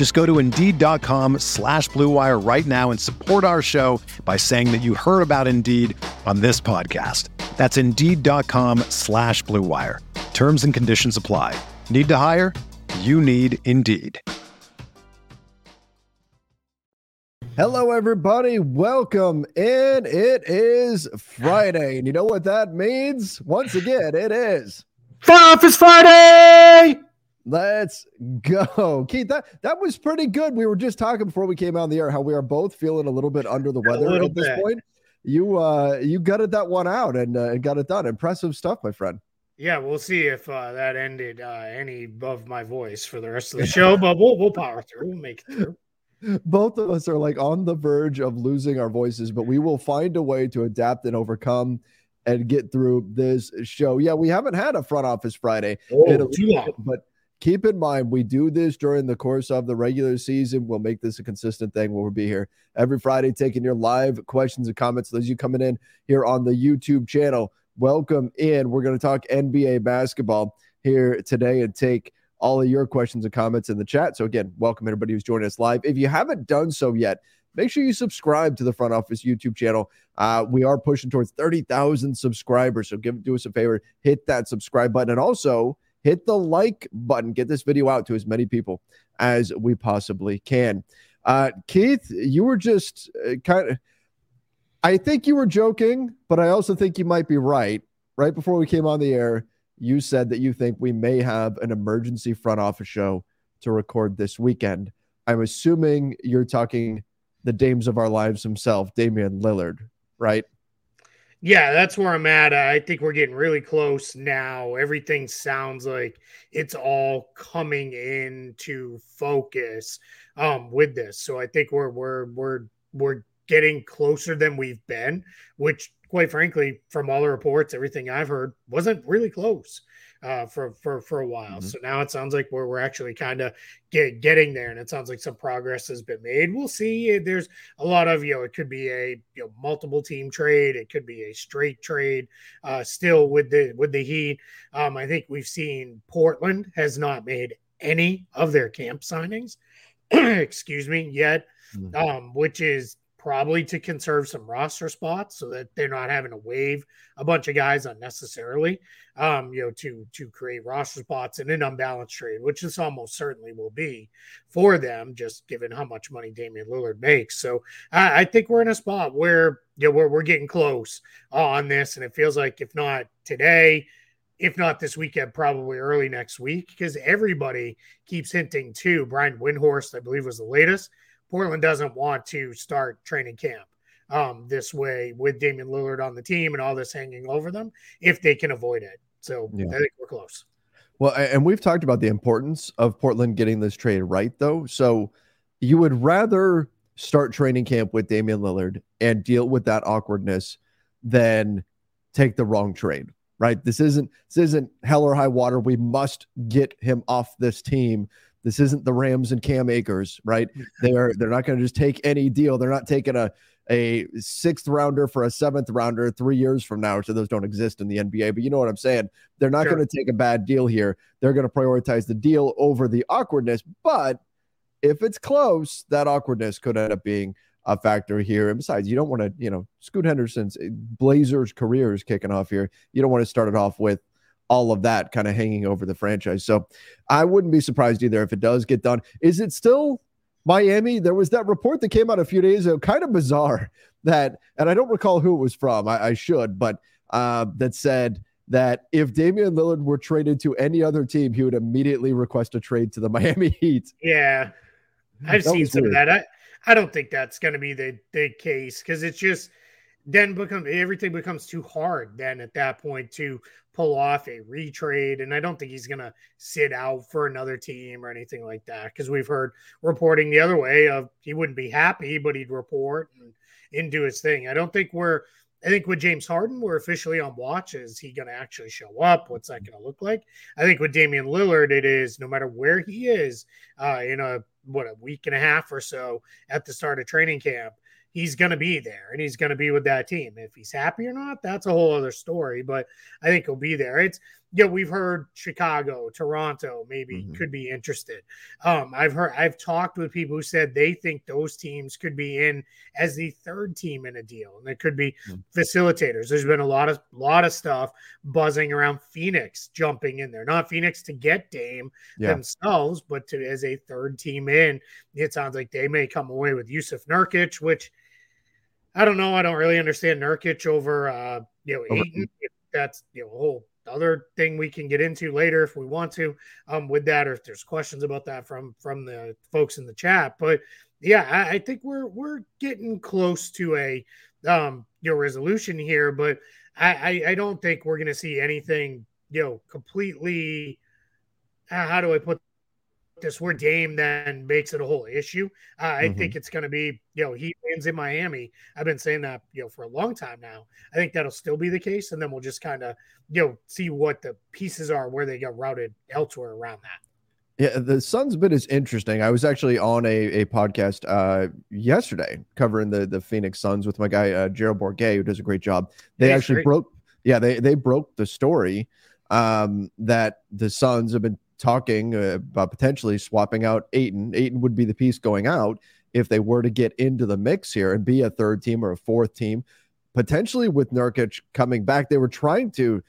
Just go to Indeed.com slash BlueWire right now and support our show by saying that you heard about Indeed on this podcast. That's Indeed.com slash BlueWire. Terms and conditions apply. Need to hire? You need Indeed. Hello, everybody. Welcome in. It is Friday. And you know what that means? Once again, it is Front Office Friday. Let's go. Keith, that, that was pretty good. We were just talking before we came on the air how we are both feeling a little bit under the weather at this bit. point. You uh you gutted that one out and uh, got it done. Impressive stuff, my friend. Yeah, we'll see if uh, that ended uh, any above my voice for the rest of the show, but we'll we'll power through. We'll make it through both of us are like on the verge of losing our voices, but we will find a way to adapt and overcome and get through this show. Yeah, we haven't had a front office Friday, oh, but keep in mind we do this during the course of the regular season. We'll make this a consistent thing. We'll be here every Friday taking your live questions and comments. Those you coming in here on the YouTube channel, welcome in. We're going to talk NBA basketball here today and take all of your questions and comments in the chat. So, again, welcome everybody who's joining us live. If you haven't done so yet, make sure you subscribe to the Front Office YouTube channel. Uh, we are pushing towards 30,000 subscribers. So, give do us a favor, hit that subscribe button and also hit the like button. Get this video out to as many people as we possibly can. Uh, Keith, you were just uh, kind of, I think you were joking, but I also think you might be right. Right before we came on the air, you said that you think we may have an emergency front office show to record this weekend. I'm assuming you're talking the dames of our lives himself, Damian Lillard, right? Yeah, that's where I'm at. I think we're getting really close now. Everything sounds like it's all coming into focus um, with this. So I think we're we're we're we're getting closer than we've been, which quite frankly, from all the reports, everything I've heard wasn't really close uh, for for for a while. Mm-hmm. So now it sounds like we're we're actually kind of get, getting there, and it sounds like some progress has been made. We'll see. There's a lot of you know, it could be a you know multiple team trade, it could be a straight trade. Uh, still with the with the Heat, um, I think we've seen Portland has not made any of their camp signings. excuse me yet mm-hmm. um, which is probably to conserve some roster spots so that they're not having to waive a bunch of guys unnecessarily um you know to to create roster spots in an unbalanced trade which this almost certainly will be for them just given how much money Damian Lillard makes. So I, I think we're in a spot where you know, we're, we're getting close on this. And it feels like if not today if not this weekend, probably early next week, because everybody keeps hinting to Brian Windhorst, I believe was the latest, Portland doesn't want to start training camp um, this way with Damian Lillard on the team and all this hanging over them if they can avoid it. So yeah. I think we're close. Well, and we've talked about the importance of Portland getting this trade right, though. So you would rather start training camp with Damian Lillard and deal with that awkwardness than take the wrong trade, right? This isn't this isn't hell or high water. We must get him off this team this isn't the Rams and Cam Akers, right? They are they're not going to just take any deal. They're not taking a a sixth rounder for a seventh rounder three years from now. So those don't exist in the NBA, but you know what I'm saying? They're not sure. going to take a bad deal here. They're going to prioritize the deal over the awkwardness. But if it's close, that awkwardness could end up being a factor here. And besides, you don't want to, you know, Scoot Henderson's eh, Blazers career is kicking off here. You don't want to start it off with all of that kind of hanging over the franchise. So I wouldn't be surprised either if it does get done. Is it still Miami? There was that report that came out a few days ago, kind of bizarre that, and I don't recall who it was from. I, I should, but uh, that said that if Damian Lillard were traded to any other team, he would immediately request a trade to the Miami Heat. Yeah, I've that seen some weird. of that. I, I don't think that's going to be the, the case because it's just then become everything becomes too hard then at that point to pull off a retrade and i don't think he's going to sit out for another team or anything like that because we've heard reporting the other way of he wouldn't be happy but he'd report and, and do his thing i don't think we're I think with James Harden, we're officially on watch. Is he going to actually show up? What's that going to look like? I think with Damian Lillard, it is no matter where he is uh, in a what a week and a half or so at the start of training camp, he's going to be there and he's going to be with that team. If he's happy or not, that's a whole other story. But I think he'll be there. It's yeah, we've heard Chicago, Toronto, maybe mm-hmm. could be interested. Um, I've heard, I've talked with people who said they think those teams could be in as the third team in a deal, and it could be mm-hmm. facilitators. There's been a lot of lot of stuff buzzing around Phoenix jumping in there, not Phoenix to get Dame yeah. themselves, but to as a third team in. It sounds like they may come away with Jusuf Nurkic, which I don't know. I don't really understand Nurkic over uh, you know. That's you know a whole other thing we can get into later if we want to um, with that, or if there's questions about that from from the folks in the chat. But yeah, I, I think we're we're getting close to a um, you know resolution here, but I, I, I don't think we're going to see anything you know completely. How do I put this where Dame then makes it a whole issue. Uh, I mm-hmm. think it's going to be, you know, he wins in Miami. I've been saying that, you know, for a long time now. I think that'll still be the case. And then we'll just kind of, you know, see what the pieces are where they get routed elsewhere around that. Yeah, the Suns bit is interesting. I was actually on a, a podcast uh, yesterday covering the the Phoenix Suns with my guy uh, Gerald Bourguet, who does a great job. They actually great. broke, yeah, they they broke the story um, that the Suns have been talking uh, about potentially swapping out Ayton. Ayton would be the piece going out if they were to get into the mix here and be a third team or a fourth team, potentially with Nurkic coming back. They were trying to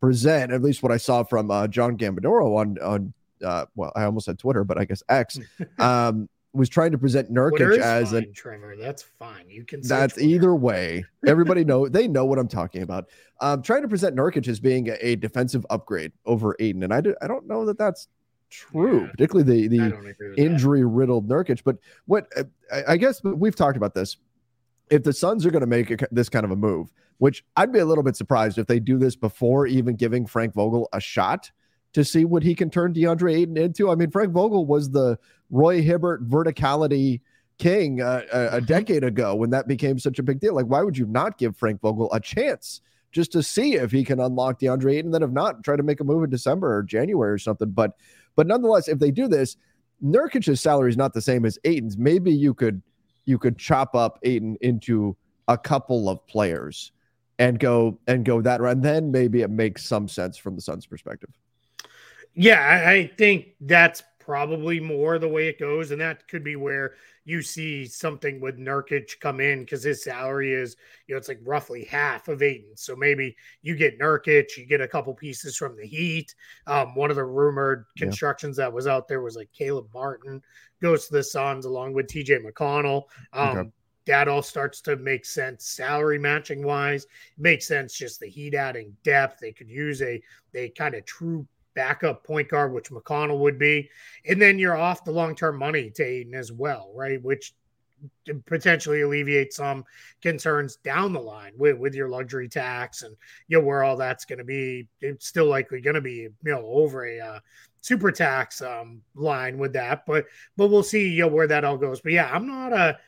present, at least what I saw from uh, John Gambadoro on on uh, well, I almost said Twitter, but I guess X. Um, was trying to present Nurkic as fine, a Trevor. That's fine. You can. That's Twitter. either way. Everybody know they know what I'm talking about. Um, trying to present Nurkic as being a, a defensive upgrade over Ayton, and I do, I don't know that that's true, yeah, particularly the the injury riddled Nurkic. But what I, I guess we've talked about this. If the Suns are going to make a, this kind of a move, which I'd be a little bit surprised if they do this before even giving Frank Vogel a shot to see what he can turn DeAndre Ayton into. I mean, Frank Vogel was the Roy Hibbert verticality king uh, a, a, mm-hmm. decade ago when that became such a big deal. Like, why would you not give Frank Vogel a chance just to see if he can unlock DeAndre Ayton? Then, if not, try to make a move in December or January or something. But, but nonetheless, if they do this, Nurkic's salary is not the same as Ayton's. Maybe you could you could chop up Ayton into a couple of players and go and go that route. And then maybe it makes some sense from the Suns' perspective. Yeah, I think that's probably more the way it goes. And that could be where you see something with Nurkic come in because his salary is, you know, it's like roughly half of Ayton. So maybe you get Nurkic, you get a couple pieces from the Heat. Um, one of the rumored constructions yeah. that was out there was like Caleb Martin goes to the Suns along with TJ McConnell. Um, okay. That all starts to make sense salary matching wise. Makes sense just the Heat adding depth. They could use a they kind of true backup point guard, which McConnell would be. And then you're off the long term money to Ayton as well, right? Which potentially alleviate some concerns down the line with, with your luxury tax and you know where all that's going to be it's still likely going to be you know over a uh, super tax um, line with that but but we'll see you know where that all goes but yeah i'm not a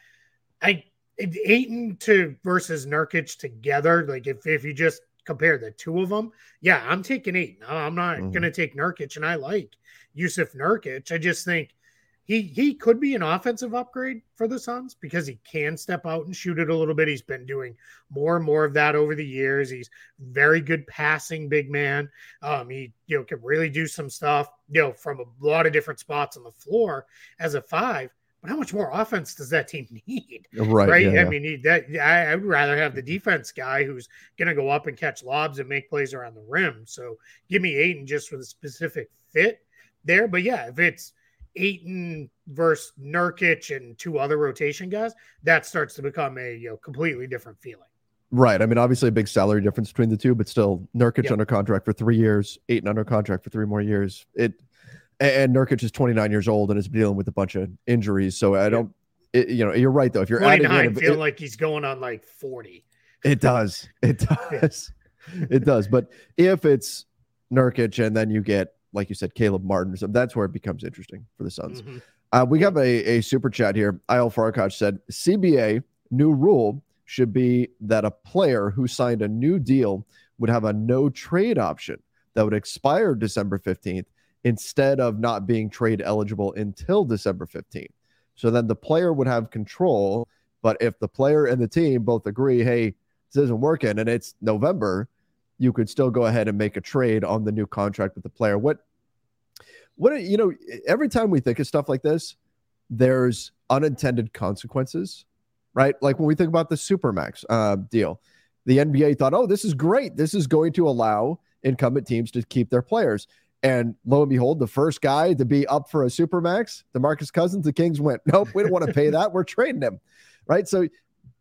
i Ayton to versus Nurkic together like if if you just compare the two of them, yeah, I'm taking eight. I'm not mm-hmm. going to take Nurkic, and I like Jusuf Nurkic. I just think he he could be an offensive upgrade for the Suns because he can step out and shoot it a little bit. He's been doing more and more of that over the years. He's very good passing big man. Um, he you know can really do some stuff you know from a lot of different spots on the floor as a five how much more offense does that team need? Right. Right. Yeah, I yeah. mean, that I, I, would rather have the mm-hmm. defense guy who's going to go up and catch lobs and make plays around the rim. So give me Ayton just for the specific fit there. But yeah, if it's Ayton versus Nurkic and two other rotation guys, that starts to become a you know completely different feeling. Right. I mean, obviously a big salary difference between the two, but still Nurkic yep. under contract for three years, Ayton under contract for three more years. It and Nurkic is 29 years old and is dealing with a bunch of injuries. So I don't, it, you know, you're right though. If you're 29, adding, in, feeling like he's going on like 40. It does. It does. it does. But if it's Nurkic and then you get, like you said, Caleb Martin something, that's where it becomes interesting for the Suns. Mm-hmm. Uh, we have a, a super chat here. Il Farkach said CBA new rule should be that a player who signed a new deal would have a no trade option that would expire December 15th instead of not being trade eligible until December 15th. So then the player would have control. But if the player and the team both agree, hey, this isn't working and it's November, you could still go ahead and make a trade on the new contract with the player. What, what, you know, every time we think of stuff like this, there's unintended consequences right? Like when we think about the Supermax uh, deal, the NBA thought, oh, this is great. This is going to allow incumbent teams to keep their players. And lo and behold, the first guy to be up for a Supermax, the DeMarcus Cousins, the Kings went, nope, we don't want to pay that. We're trading him, right? So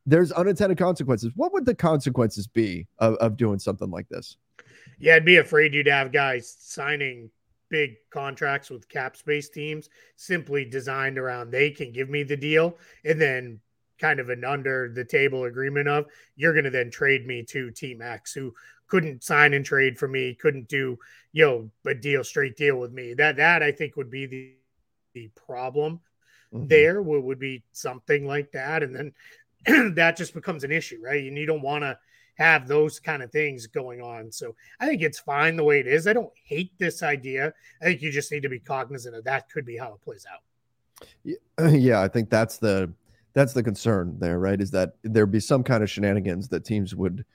there's unintended consequences. What would the consequences be of, of doing something like this? Yeah, I'd be afraid you'd have guys signing big contracts with cap space teams simply designed around they can give me the deal and then kind of an under the table agreement of you're going to then trade me to Team X who couldn't sign and trade for me, couldn't do you know a deal straight deal with me. That that I think would be the the problem mm-hmm. there would, would be something like that, and then that just becomes an issue, right? And you don't want to have those kind of things going on. So I think it's fine the way it is. I don't hate this idea. I think you just need to be cognizant of that could be how it plays out. Yeah, I think that's the that's the concern there, right? Is that there'd be some kind of shenanigans that teams would.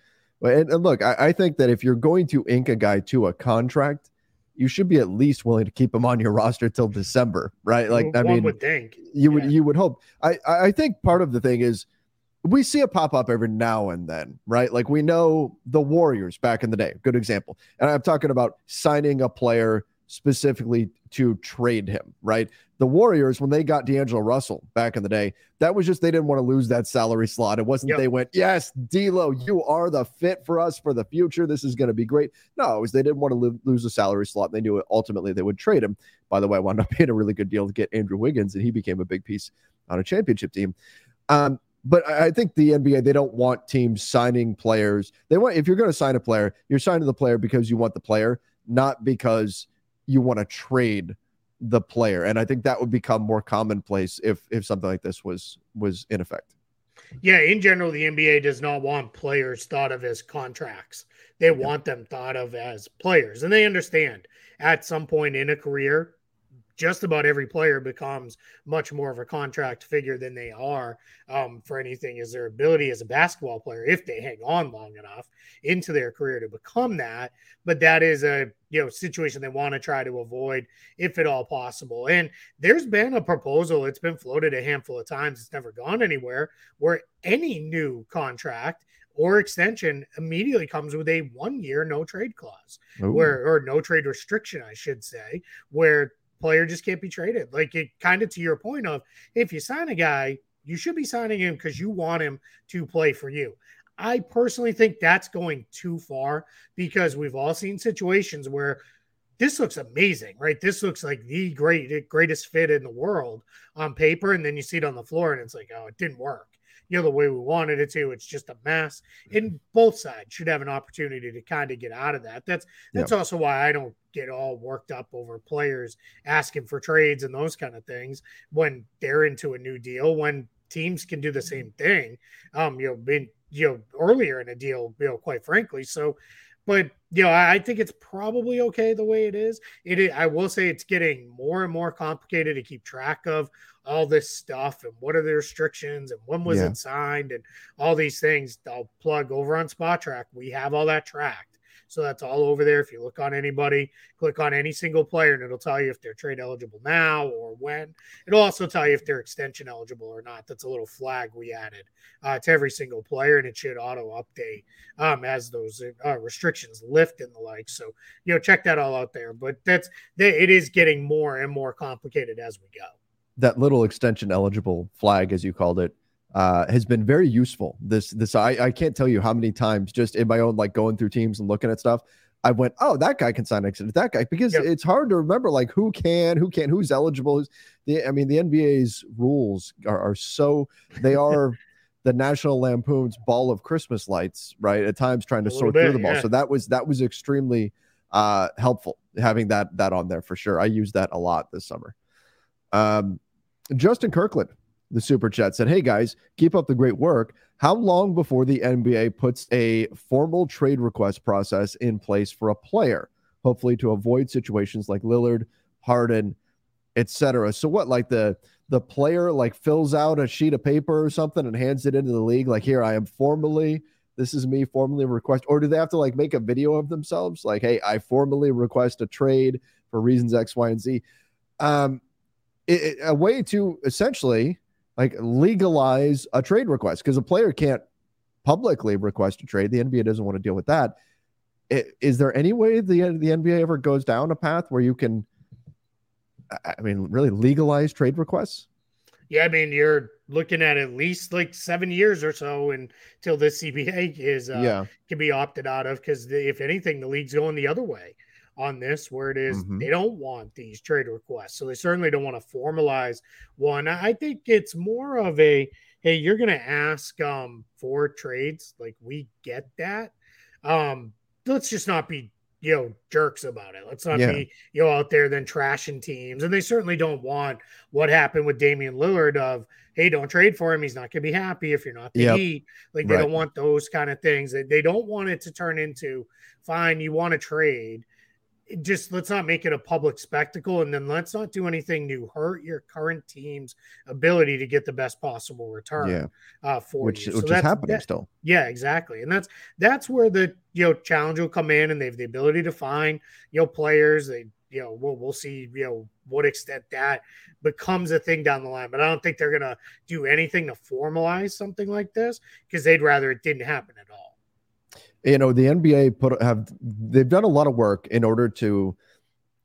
And, and look, I, I, think that if you're going to ink a guy to a contract, you should be at least willing to keep him on your roster till December, right? Like, well, I mean, would think you would you would hope. I I think part of the thing is we see it pop up every now and then, right? Like we know the Warriors back in the day, good example. And I'm talking about signing a player specifically to trade him, right? The Warriors, when they got D'Angelo Russell back in the day, that was just they didn't want to lose that salary slot. It wasn't yep. they went, Yes, D'Lo, you are the fit for us for the future. This is going to be great. No, it was they didn't want to lo- lose the salary slot. They knew it, ultimately they would trade him. By the way, I wound up being a really good deal to get Andrew Wiggins, and he became a big piece on a championship team. Um, but I think the NBA they don't want teams signing players. They want if you're going to sign a player, you're signing the player because you want the player, not because you want to trade the player and i think that would become more commonplace if if something like this was was in effect. Yeah in general the nba does not want players thought of as contracts. They want them thought of as players and they understand at some point in a career just about every player becomes much more of a contract figure than they are um, for anything is their ability as a basketball player if they hang on long enough into their career to become that but that is a you know situation they want to try to avoid if at all possible and there's been a proposal it's been floated a handful of times it's never gone anywhere where any new contract or extension immediately comes with a one year no trade clause Ooh. where or no trade restriction i should say where player just can't be traded. Like it kind of to your point of if you sign a guy, you should be signing him because you want him to play for you. I personally think that's going too far because we've all seen situations where this looks amazing, right? This looks like the great greatest fit in the world on paper, and then you see it on the floor, and it's like, oh, it didn't work you know the way we wanted it to. It's just a mess. And both sides should have an opportunity to kind of get out of that. That's that's also why I don't get all worked up over players asking for trades and those kind of things when they're into a new deal. When teams can do the same thing, um, you know, been you know earlier in a deal, you know, quite frankly. So but you know, I think it's probably okay the way it is. It, I will say, it's getting more and more complicated to keep track of all this stuff and what are the restrictions and when was yeah. it signed and all these things. I'll plug over on Spotrac. We have all that tracked. So that's all over there. If you look on anybody, click on any single player, and it'll tell you if they're trade eligible now or when. It'll also tell you if they're extension eligible or not. That's a little flag we added uh, to every single player, and it should auto update um, as those uh, restrictions lift and the like. So you know, check that all out there. But that's it is getting more and more complicated as we go. That little extension eligible flag, as you called it, uh, has been very useful. This this I, I can't tell you how many times just in my own like going through teams and looking at stuff. I went, oh, that guy can sign next to that guy because yep. it's hard to remember like who can, who can, who's eligible. Who's, the, I mean, the NBA's rules are, are so they are the National Lampoon's ball of Christmas lights, right? At times trying to sort bit, through them all. Yeah. So that was that was extremely uh, helpful having that that on there for sure. I used that a lot this summer. Um, Justin Kirkland the super chat said, Hey guys, keep up the great work. How long before the NBA puts a formal trade request process in place for a player, hopefully to avoid situations like Lillard, Harden, etc. So what like the the player like fills out a sheet of paper or something and hands it into the league like here I am formally this is me formally request or do they have to like make a video of themselves like hey I formally request a trade for reasons X Y and Z um it, it, a way to essentially like legalize a trade request because a player can't publicly request a trade. The NBA doesn't want to deal with that. Is there any way the the NBA ever goes down a path where you can, I mean, really legalize trade requests? Yeah, I mean, you're looking at at least like seven years or so until this CBA is uh, yeah. can be opted out of because if anything, the league's going the other way on this where it is, mm-hmm. they don't want these trade requests. So they certainly don't want to formalize one. I think it's more of a hey, you're going to ask um, for trades. Like we get that. Um, let's just not be you know jerks about it. Let's not yeah. be you know out there then trashing teams. And they certainly don't want what happened with Damian Lillard of hey, don't trade for him. He's not going to be happy if you're not the yep. Heat. Like they right. don't want those kind of things. They, they don't want it to turn into fine. You want to trade just let's not make it a public spectacle and then let's not do anything to hurt your current team's ability to get the best possible return yeah. uh, for which, you. So which is happening that, still. Yeah, exactly. And that's that's where the you know challenge will come in and they have the ability to find you know players. They you know we'll we'll see you know what extent that becomes a thing down the line. But I don't think they're gonna do anything to formalize something like this because they'd rather it didn't happen at all you know the nba put have they've done a lot of work in order to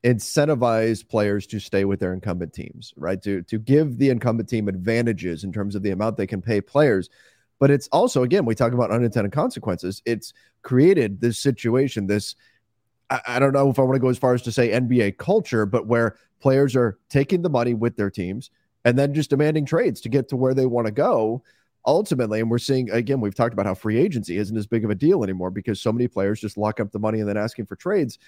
incentivize players to stay with their incumbent teams right? To to give the incumbent team advantages in terms of the amount they can pay players. But it's also again we talk about unintended consequences. It's created this situation this I, I don't know if i want to go as far as to say nba culture but where players are taking the money with their teams and then just demanding trades to get to where they want to go ultimately, and we're seeing again, we've talked about how free agency isn't as big of a deal anymore because so many players just lock up the money and then asking for trades.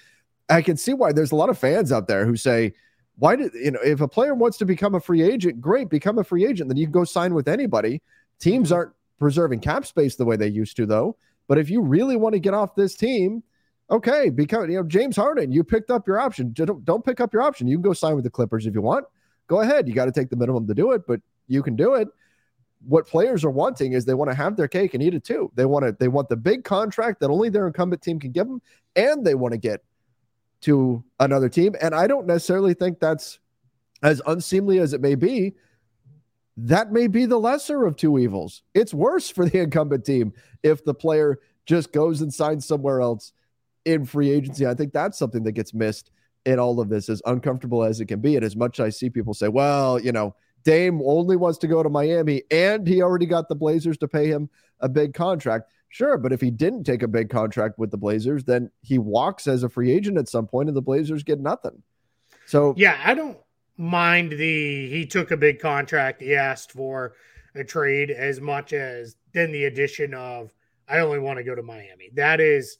I can see why there's a lot of fans out there who say, why did you know if a player wants to become a free agent, great, become a free agent. Then you can go sign with anybody. Teams aren't preserving cap space the way they used to, though. But if you really want to get off this team, okay, because you know James Harden, you picked up your option. Don't, don't pick up your option. You can go sign with the Clippers if you want. Go ahead. You got to take the minimum to do it, but you can do it what players are wanting is they want to have their cake and eat it too. They want to they want the big contract that only their incumbent team can give them, and they want to get to another team. And I don't necessarily think that's as unseemly as it may be. That may be the lesser of two evils. It's worse for the incumbent team if the player just goes and signs somewhere else in free agency. I think that's something that gets missed in all of this, as uncomfortable as it can be. And as much as I see people say, well, you know, Dame only wants to go to Miami and he already got the Blazers to pay him a big contract. Sure, but if he didn't take a big contract with the Blazers, then he walks as a free agent at some point and the Blazers get nothing. So, yeah, I don't mind the he took a big contract, he asked for a trade as much as then the addition of I only want to go to Miami. That is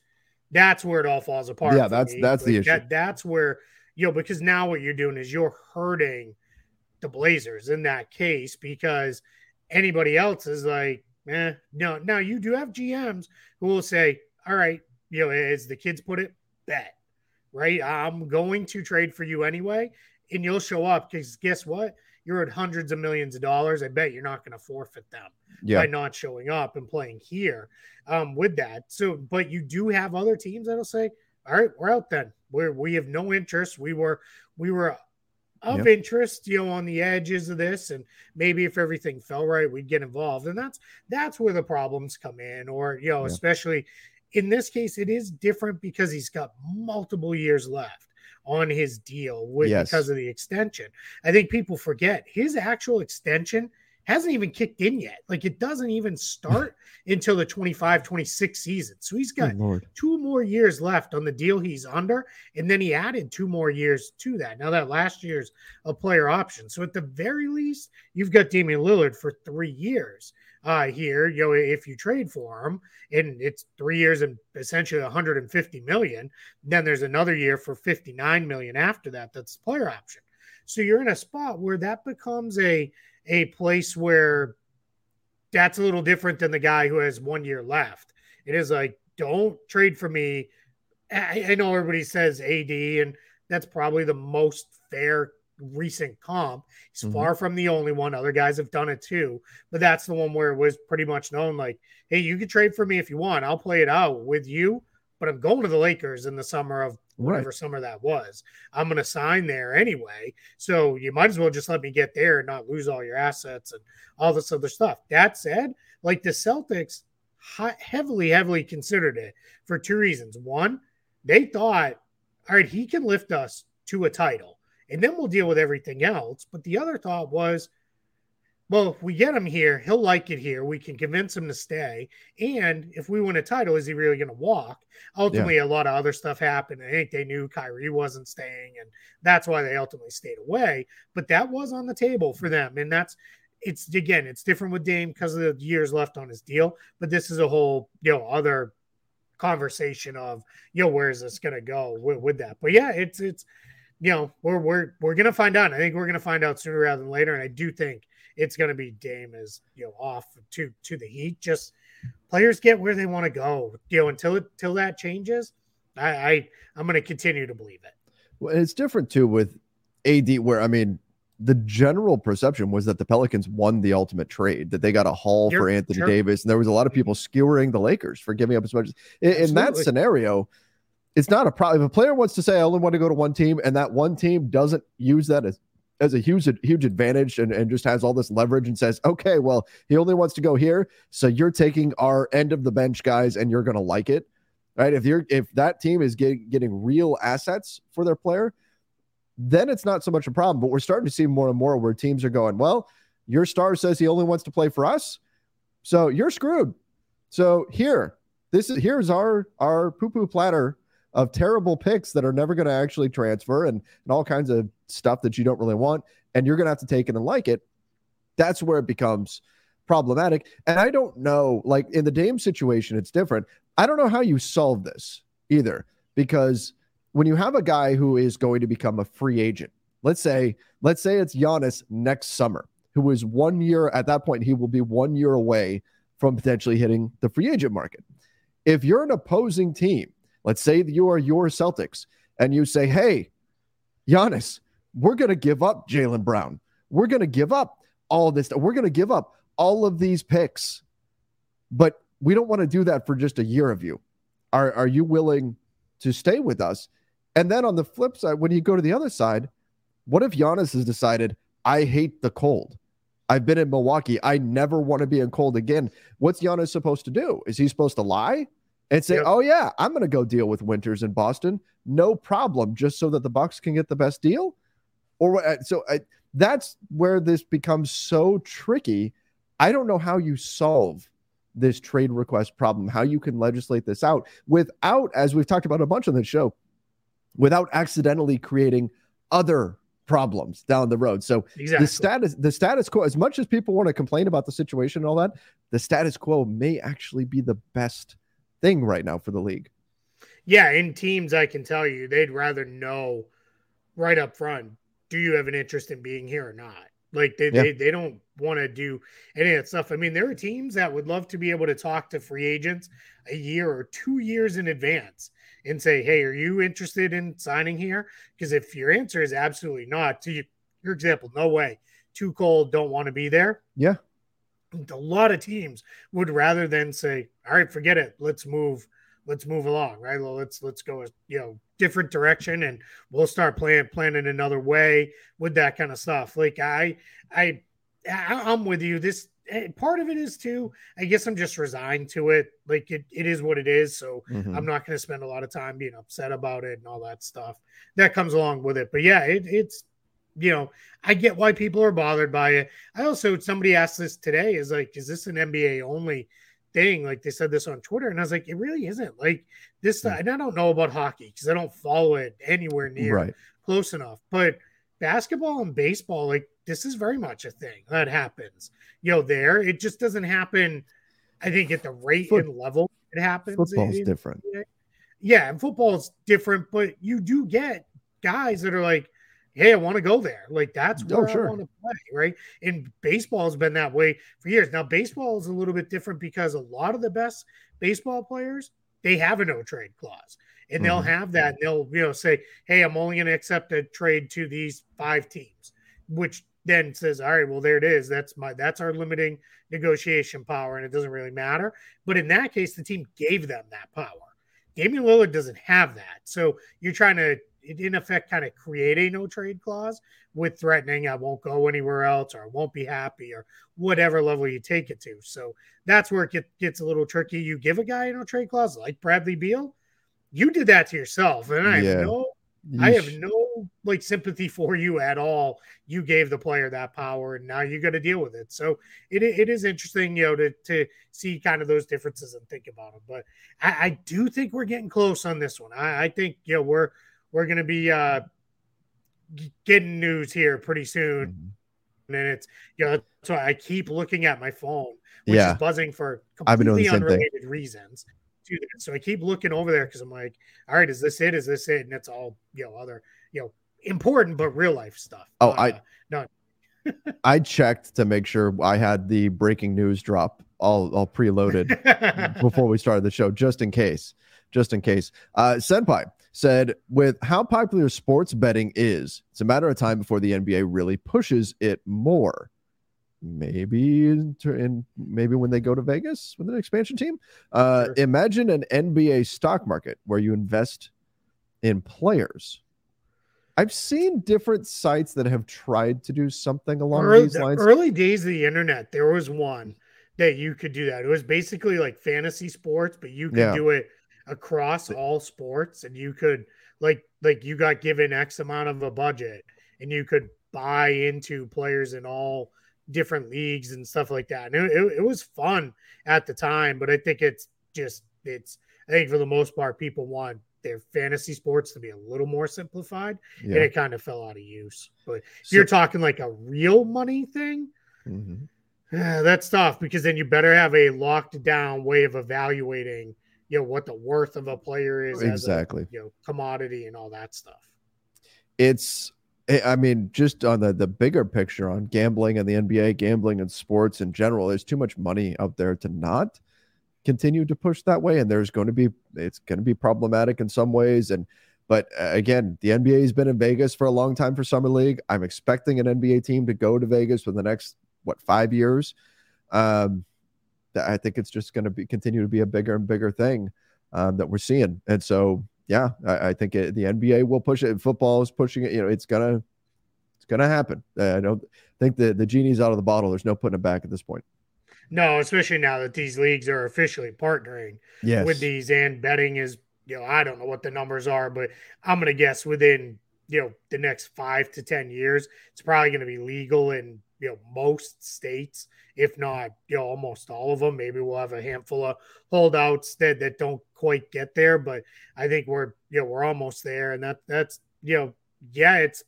that's where it all falls apart. Yeah, that's me. that's like, the issue. That, that's where you know because now what you're doing is you're hurting the Blazers in that case because anybody else is like, eh, no. Now you do have GMs who will say, all right, you know, as the kids put it, bet, right? I'm going to trade for you anyway, and you'll show up because guess what? You're at hundreds of millions of dollars. I bet you're not going to forfeit them yeah. by not showing up and playing here um, with that. So, but you do have other teams that'll say, all right, we're out then. We're, we have no interest. We were, we were of yep. interest, you know, on the edges of this, and maybe if everything fell right, we'd get involved. And that's that's where the problems come in, or you know, especially in this case, it is different because he's got multiple years left on his deal with yes. because of the extension. I think people forget his actual extension hasn't even kicked in yet. Like it doesn't even start until the 25 26 season. So he's got oh, two more years left on the deal he's under. And then he added two more years to that. Now that last year's a player option. So at the very least, you've got Damian Lillard for three years uh, here. You know, if you trade for him and it's three years and essentially 150 million, then there's another year for 59 million after that. That's the player option. So you're in a spot where that becomes a a place where that's a little different than the guy who has one year left. It is like, don't trade for me. I, I know everybody says AD, and that's probably the most fair recent comp. He's mm-hmm. far from the only one. Other guys have done it too, but that's the one where it was pretty much known like, hey, you can trade for me if you want. I'll play it out with you, but I'm going to the Lakers in the summer of whatever right. summer that was. I'm going to sign there anyway. So you might as well just let me get there and not lose all your assets and all this other stuff. That said, like the Celtics heavily, heavily considered it for two reasons. One, they thought, all right, he can lift us to a title and then we'll deal with everything else. But the other thought was, well, if we get him here, he'll like it here. We can convince him to stay. And if we win a title, is he really going to walk? Ultimately, yeah. a lot of other stuff happened. I think they knew Kyrie wasn't staying, and that's why they ultimately stayed away. But that was on the table for them. And that's it's again, it's different with Dame because of the years left on his deal. But this is a whole, you know, other conversation of, you know, where is this going to go with, with that? But yeah, it's it's you know, we're we're we're gonna find out. I think we're gonna find out sooner rather than later. And I do think it's gonna be Dame is you know off to to the Heat. Just players get where they want to go. You know, until until that changes, I, I I'm gonna continue to believe it. Well, it's different too with AD, where I mean, the general perception was that the Pelicans won the ultimate trade, that they got a haul You're, for Anthony sure. Davis, and there was a lot of people skewering the Lakers for giving up as much. In, in that scenario, it's not a problem. If a player wants to say, I only want to go to one team, and that one team doesn't use that as, as a huge, huge advantage and, and just has all this leverage and says, okay, well, he only wants to go here. So you're taking our end of the bench guys and you're to like it. Right. If you're, if that team is getting, getting real assets for their player, then it's not so much a problem. But we're starting to see more and more where teams are going, well, your star says he only wants to play for us. So you're screwed. So here, this is here's our our poo poo platter of terrible picks that are never going to actually transfer and, and all kinds of stuff that you don't really want. And you're going to have to take it and like it. That's where it becomes problematic. And I don't know, like in the Dame situation, it's different. I don't know how you solve this either, because when you have a guy who is going to become a free agent, let's say, let's say it's Giannis next summer, who is one year at that point, he will be one year away from potentially hitting the free agent market. If you're an opposing team Let's say you are your Celtics and you say, hey, Giannis, we're going to give up Jaylen Brown. We're going to give up all this. We're going to give up all of these picks. But we don't want to do that for just a year of you. Are, are you willing to stay with us? And then on the flip side, when you go to the other side, what if Giannis has decided, I hate the cold? I've been in Milwaukee. I never want to be in cold again. What's Giannis supposed to do? Is he supposed to lie? And say, yep. "Oh yeah, I'm going to go deal with Winters in Boston, no problem, just so that the Bucks can get the best deal." Or uh, so I, that's where this becomes so tricky. I don't know how you solve this trade request problem, how you can legislate this out without, as we've talked about a bunch on the show, without accidentally creating other problems down the road. So exactly. the status the status quo, as much as people want to complain about the situation and all that, the status quo may actually be the best thing right now for the league. Yeah, in teams, I can tell you they'd rather know right up front do you have an interest in being here or not? Like they, yeah. they, they don't want to do any of that stuff. I mean, there are teams that would love to be able to talk to free agents a year or two years in advance and say, Hey, are you interested in signing here? Because if your answer is absolutely not, to your example, no way, too cold, don't want to be there. Yeah a lot of teams would rather than say, "All right, forget it. Let's move. Let's move along." Right? Well, let's let's go a you know different direction, and we'll start playing planning another way with that kind of stuff. Like I, I, I'm with you. This eh, part of it is too. I guess I'm just resigned to it. Like it, it is what it is. So mm-hmm. I'm not going to spend a lot of time being upset about it and all that stuff that comes along with it. But yeah, it, it's you know, I get why people are bothered by it. I also somebody asked this today is like, is this an NBA only thing? Like they said this on Twitter, and I was like, it really isn't. Like this, mm-hmm. and I don't know about hockey because I don't follow it anywhere near right. close enough. But basketball and baseball, like this is very much a thing that happens. You know, there it just doesn't happen. I think at the rate Foot- and level it happens. Football's in, different. Yeah, and football's different, but you do get guys that are like, hey, I want to go there. Like that's oh, where oh, sure. I want to play, right? And baseball has been that way for years. Now, baseball is a little bit different because a lot of the best baseball players they have a no trade clause, and mm-hmm. they'll have that. And they'll you know say, hey, I'm only going to accept a trade to these five teams, which then says, all right, well, there it is. That's my that's our limiting negotiation power, and it doesn't really matter. But in that case, the team gave them that power. Damian Lillard doesn't have that. So you're trying to in effect kind of create a no trade clause with threatening I won't go anywhere else or I won't be happy or whatever level you take it to. So that's where it get, gets a little tricky. You give a guy a no trade clause like Bradley Beal, you did that to yourself, and I yeah. have no Yeesh. I have no like sympathy for you at all. You gave the player that power, and now you got to deal with it. So it, it is interesting, you know, to to see kind of those differences and think about them. But I, I do think we're getting close on this one. I, I think you know we're we're going to be uh, getting news here pretty soon. Mm-hmm. And it's, you know, so I keep looking at my phone, which yeah. is buzzing for completely unrelated reasons. So I keep looking over there because I'm like, all right, is this it? Is this it? And it's all, you know, other, you know, important but real life stuff. Oh, I, uh, no. I checked to make sure I had the breaking news drop all, all preloaded before we started the show, just in case, just in case. Uh, Senpai, said, with how popular sports betting is, it's a matter of time before the NBA really pushes it more. Maybe in, maybe when they go to Vegas with an expansion team. Uh, sure. Imagine an NBA stock market where you invest in players. I've seen different sites that have tried to do something along early, these lines. The early days of the internet, there was one that you could do that. It was basically like fantasy sports, but you could yeah. do it across all sports and you could like like you got given x amount of a budget and you could buy into players in all different leagues and stuff like that and it, it, it was fun at the time but i think it's just it's i think for the most part people want their fantasy sports to be a little more simplified yeah. and it kind of fell out of use but if so, you're talking like a real money thing mm-hmm. that's tough because then you better have a locked down way of evaluating you know what the worth of a player is exactly a, you know commodity and all that stuff. It's eh, i mean just on the the bigger picture on gambling and the nba gambling and sports in general there's too much money out there to not continue to push that way and there's going to be it's going to be problematic in some ways and but uh, again the nba has been in vegas for a long time for summer league. I'm expecting an nba team to go to vegas for the next what five years. Um I think it's just going to be continue to be a bigger and bigger thing um, that we're seeing. And so, yeah, I, I think it, the NBA will push it. Football is pushing it. You know, it's gonna it's gonna happen. Uh, I don't think the the genie's out of the bottle. There's no putting it back at this point. No, especially now that these leagues are officially partnering yes. with these and betting is, you know, I don't know what the numbers are, but I'm gonna guess within you know the next five to ten years, it's probably going to be legal in you know most states if not you know almost all of them maybe we'll have a handful of holdouts that that don't quite get there but i think we're you know we're almost there and that that's you know yeah it's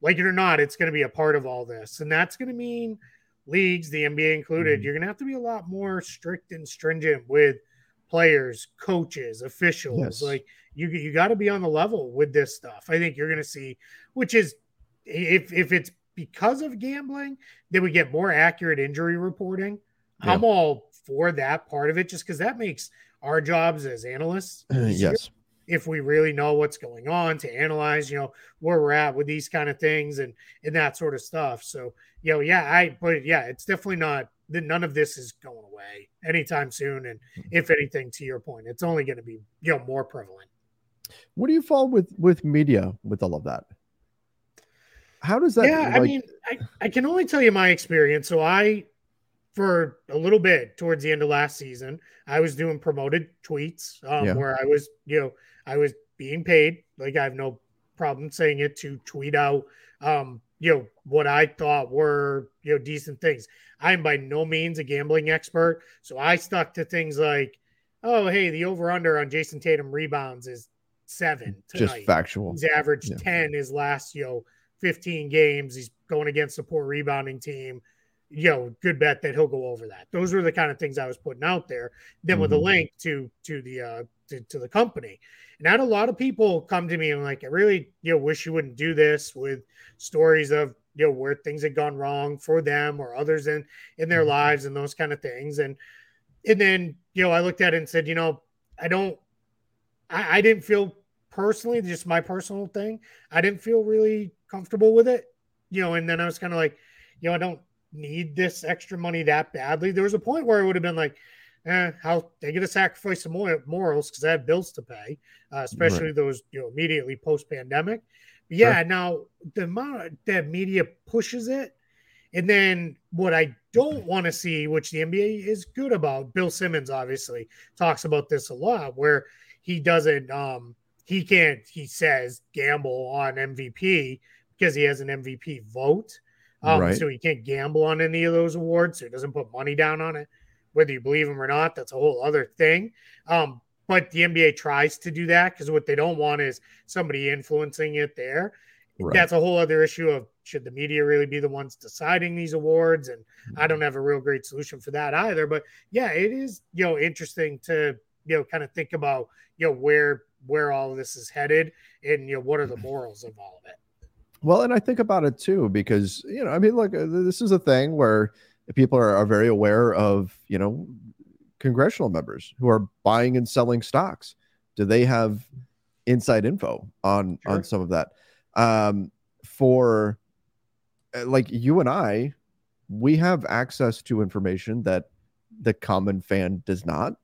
like it or not it's going to be a part of all this and that's going to mean leagues the nba included mm-hmm. you're going to have to be a lot more strict and stringent with players coaches officials yes. like you you got to be on the level with this stuff i think you're going to see which is if if it's because of gambling that we get more accurate injury reporting. Yeah. I'm all for that part of it just because that makes our jobs as analysts yes if we really know what's going on to analyze you know where we're at with these kind of things and and that sort of stuff so you know yeah i but yeah it's definitely not that none of this is going away anytime soon and hmm. if anything to your point it's only going to be you know more prevalent what do you fall with with media with all of that how does that? Yeah, like... I mean, I, I can only tell you my experience. So I, for a little bit towards the end of last season, I was doing promoted tweets um, yeah. where I was, you know, I was being paid. Like I have no problem saying it to tweet out um, you know, what I thought were, you know, decent things. I'm by no means a gambling expert. So I stuck to things like, oh, hey, the over under on Jayson Tatum rebounds is seven. Tonight. Just factual. He's averaged yeah. 10 his last, you know, 15 games. He's going against a poor rebounding team. You know, good bet that he'll go over that. Those were the kind of things I was putting out there. Then mm-hmm. with a link to to the uh to, to the company. And I had a lot of people come to me and like, I really, you know, wish you wouldn't do this with stories of, you know, where things had gone wrong for them or others in in their mm-hmm. lives and those kind of things. And and then, you know, I looked at it and said, you know, I don't I, I didn't feel personally, just my personal thing, I didn't feel really comfortable with it. You know, and then I was kind of like, you know, I don't need this extra money that badly. There was a point where it would have been like, eh, how they get to sacrifice some more morals because I have bills to pay, uh, especially right. those you know immediately post pandemic. Yeah, now the amount that media pushes it, and then what I don't want to see, which the NBA is good about, Bill Simmons obviously talks about this a lot, where he doesn't, um, he can't, he says gamble on MVP because he has an MVP vote. Um, right. So he can't gamble on any of those awards. So he doesn't put money down on it whether you believe him or not, that's a whole other thing. Um, but the NBA tries to do that because what they don't want is somebody influencing it there. Right. That's a whole other issue of should the media really be the ones deciding these awards? And mm-hmm. I don't have a real great solution for that either. But yeah, it is you know interesting to you know kind of think about you know where where all of this is headed and you know what are the morals of all of it. Well, and I think about it too because you know I mean look uh, this is a thing where people are, are very aware of you know congressional members who are buying and selling stocks do they have inside info on sure. on some of that um for uh, like you and i we have access to information that the common fan does not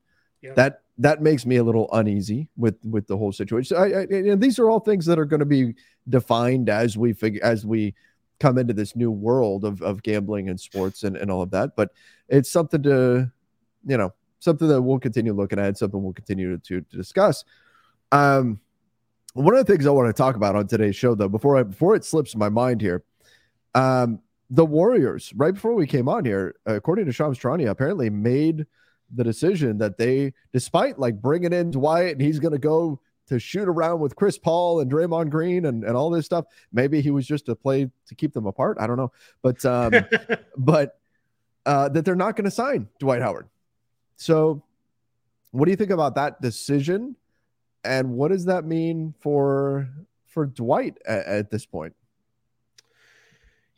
yeah. that that makes me a little uneasy with with the whole situation I, I, and these are all things that are going to be defined as we figure as we come into this new world of, of gambling and sports and, and all of that. But it's something to, you know, something that we'll continue looking at, something we'll continue to, to discuss. Um, one of the things I want to talk about on today's show, though, before I before it slips my mind here, um, the Warriors, right before we came on here, according to Shams Charania, apparently made the decision that they, despite like bringing in Dwight and he's going to go to shoot around with Chris Paul and Draymond Green and, and all this stuff. Maybe he was just a play to keep them apart. I don't know. But um, but uh, that they're not going to sign Dwight Howard. So what do you think about that decision? And what does that mean for for Dwight at, at this point?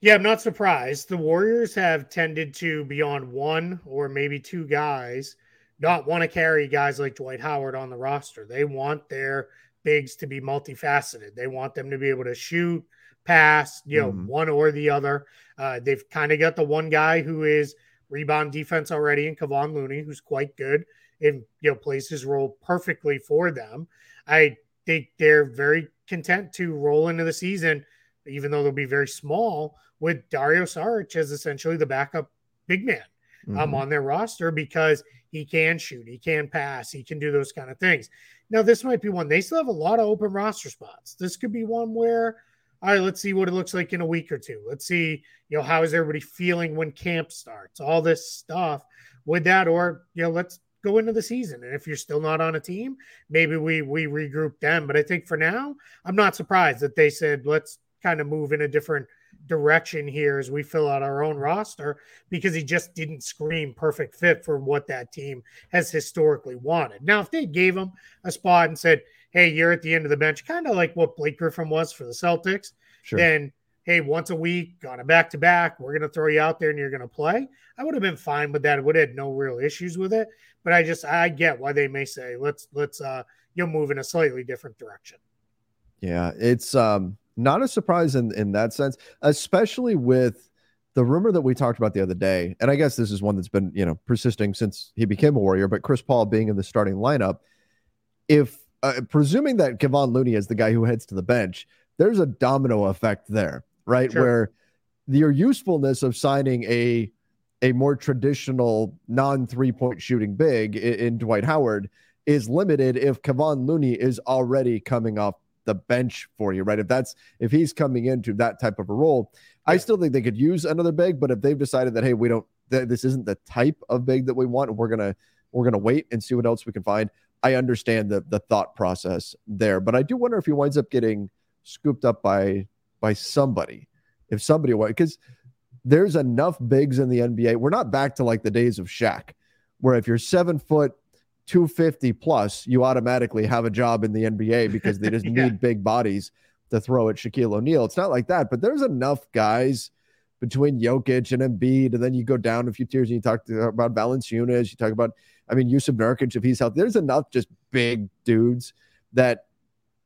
Yeah, I'm not surprised. The Warriors have tended to be on one or maybe two guys not want to carry guys like Dwight Howard on the roster. They want their bigs to be multifaceted. They want them to be able to shoot, pass, you know, mm-hmm. one or the other. Uh, they've kind of got the one guy who is rebound defense already in Kevon Looney, who's quite good and you know plays his role perfectly for them. I think they're very content to roll into the season, even though they'll be very small, with Dario Saric as essentially the backup big man um, mm-hmm. um, on their roster because he can shoot, he can pass, he can do those kind of things. Now, this might be one they still have a lot of open roster spots. This could be one where, all right, let's see what it looks like in a week or two. Let's see, you know, how is everybody feeling when camp starts, all this stuff with that, or you know, let's go into the season. And if you're still not on a team, maybe we we regroup them. But I think for now, I'm not surprised that they said let's kind of move in a different direction here as we fill out our own roster because he just didn't scream perfect fit for what that team has historically wanted. Now, if they gave him a spot and said, Hey, you're at the end of the bench, kind of like what Blake Griffin was for the Celtics, sure. then hey, once a week on a back to back, we're going to throw you out there and you're going to play. I would have been fine with that. I would have had no real issues with it. But I just, I get why they may say, let's, let's, uh, you'll move in a slightly different direction. Yeah. It's, um, not a surprise in, in that sense, especially with the rumor that we talked about the other day. And I guess this is one that's been, you know, persisting since he became a Warrior, but Chris Paul being in the starting lineup. If uh, presuming that Kevon Looney is the guy who heads to the bench, there's a domino effect there, right? Sure. Where your usefulness of signing a a more traditional non three point shooting big in, in Dwight Howard is limited if Kevon Looney is already coming off the bench for you, right? If that's if he's coming into that type of a role, yeah. I still think they could use another big. But if they've decided that hey, we don't, th- this isn't the type of big that we want, we're gonna we're gonna wait and see what else we can find. I understand the the thought process there, but I do wonder if he winds up getting scooped up by by somebody. If somebody because there's enough bigs in the NBA. We're not back to like the days of Shaq, where if you're seven foot 250 plus, you automatically have a job in the NBA because they just yeah. need big bodies to throw at Shaquille O'Neal. It's not like that, but there's enough guys between Jokic and Embiid, and then you go down a few tiers and you talk about Valanciunas, you talk about I mean, Jusuf Nurkic, if he's healthy, there's enough just big dudes that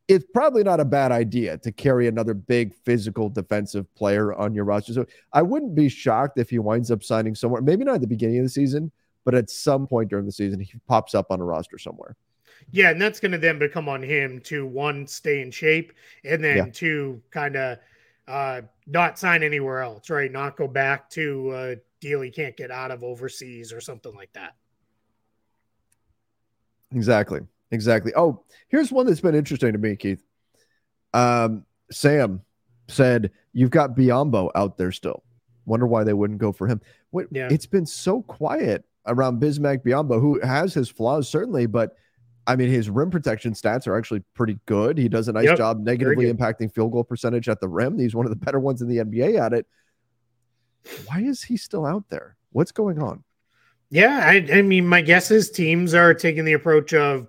it's probably not a bad idea to carry another big physical defensive player on your roster. So I wouldn't be shocked if he winds up signing somewhere, maybe not at the beginning of the season, but at some point during the season, he pops up on a roster somewhere. Yeah, and that's going to then become on him to one, stay in shape, and then yeah. to kind of uh, not sign anywhere else, right? Not go back to a deal he can't get out of overseas or something like that. Exactly. Exactly. Oh, here's one that's been interesting to me, Keith. Um, Sam said, You've got Biyombo out there still. Wonder why they wouldn't go for him. What, yeah. It's been so quiet around Bismack Biyombo, who has his flaws, certainly, but I mean, his rim protection stats are actually pretty good. He does a nice yep, job negatively impacting field goal percentage at the rim. He's one of the better ones in the NBA at it. Why is he still out there? What's going on? Yeah, I, I mean, my guess is teams are taking the approach of,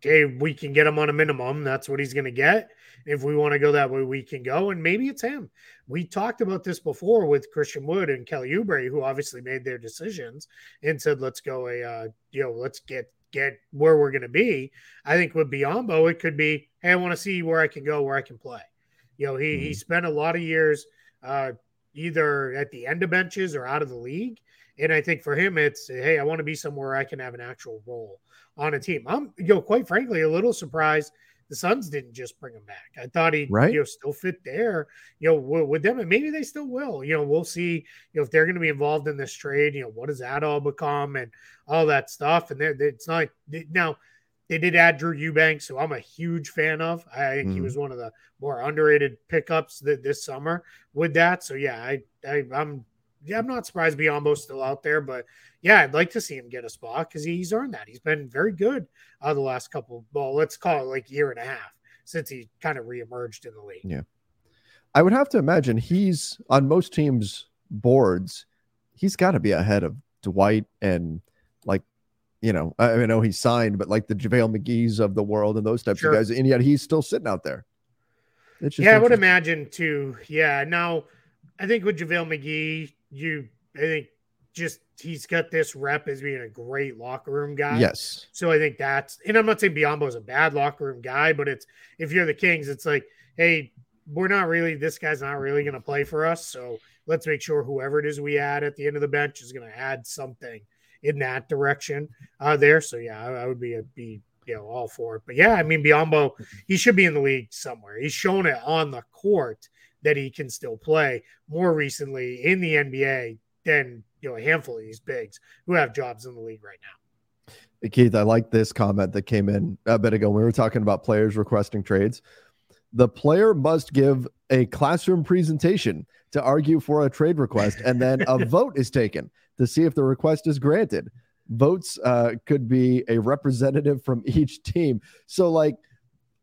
okay, we can get him on a minimum. That's what he's going to get. If we want to go that way, we can go. And maybe it's him. We talked about this before with Christian Wood and Kelly Oubre, who obviously made their decisions and said, let's go a, uh, you know, let's get get where we're going to be. I think with Biyombo, it could be, hey, I want to see where I can go, where I can play. You know, he mm-hmm. he spent a lot of years uh, either at the end of benches or out of the league. And I think for him, it's hey, I want to be somewhere I can have an actual role on a team. I'm, you know, quite frankly, a little surprised the Suns didn't just bring him back. I thought he, right. you know, still fit there, you know, with them, and maybe they still will. You know, we'll see. You know, if they're going to be involved in this trade, you know, what does that all become and all that stuff. And it's not like now they did add Drew Eubanks, who I'm a huge fan of. I think mm. he mm-hmm. was one of the more underrated pickups that this summer with that. So yeah, I, I I'm yeah, I'm not surprised Biyombo's still out there, but yeah, I'd like to see him get a spot because he's earned that. He's been very good uh, the last couple, well, let's call it like year and a half since he kind of reemerged in the league. Yeah. I would have to imagine he's on most teams' boards, he's got to be ahead of Dwight and like, you know, I know he's signed, but like the JaVale McGee's of the world and those types sure. of guys. And yet he's still sitting out there. yeah, I would imagine too. Yeah. Now, I think with JaVale McGee, you I think just he's got this rep as being a great locker room guy. Yes. So I think that's and I'm not saying Biyombo is a bad locker room guy, but it's if you're the Kings, it's like, hey, we're not really this guy's not really going to play for us. So let's make sure whoever it is we add at the end of the bench is going to add something in that direction uh, there. So yeah, I, I would be a, be you know all for it. But yeah, I mean Biyombo, he should be in the league somewhere. He's shown it on the court that he can still play more recently in the NBA than you know a handful of these bigs who have jobs in the league right now. Keith, I like this comment that came in a bit ago. We were talking about players requesting trades. The player must give a classroom presentation to argue for a trade request, and then a vote is taken to see if the request is granted. Votes uh, could be a representative from each team. So, like,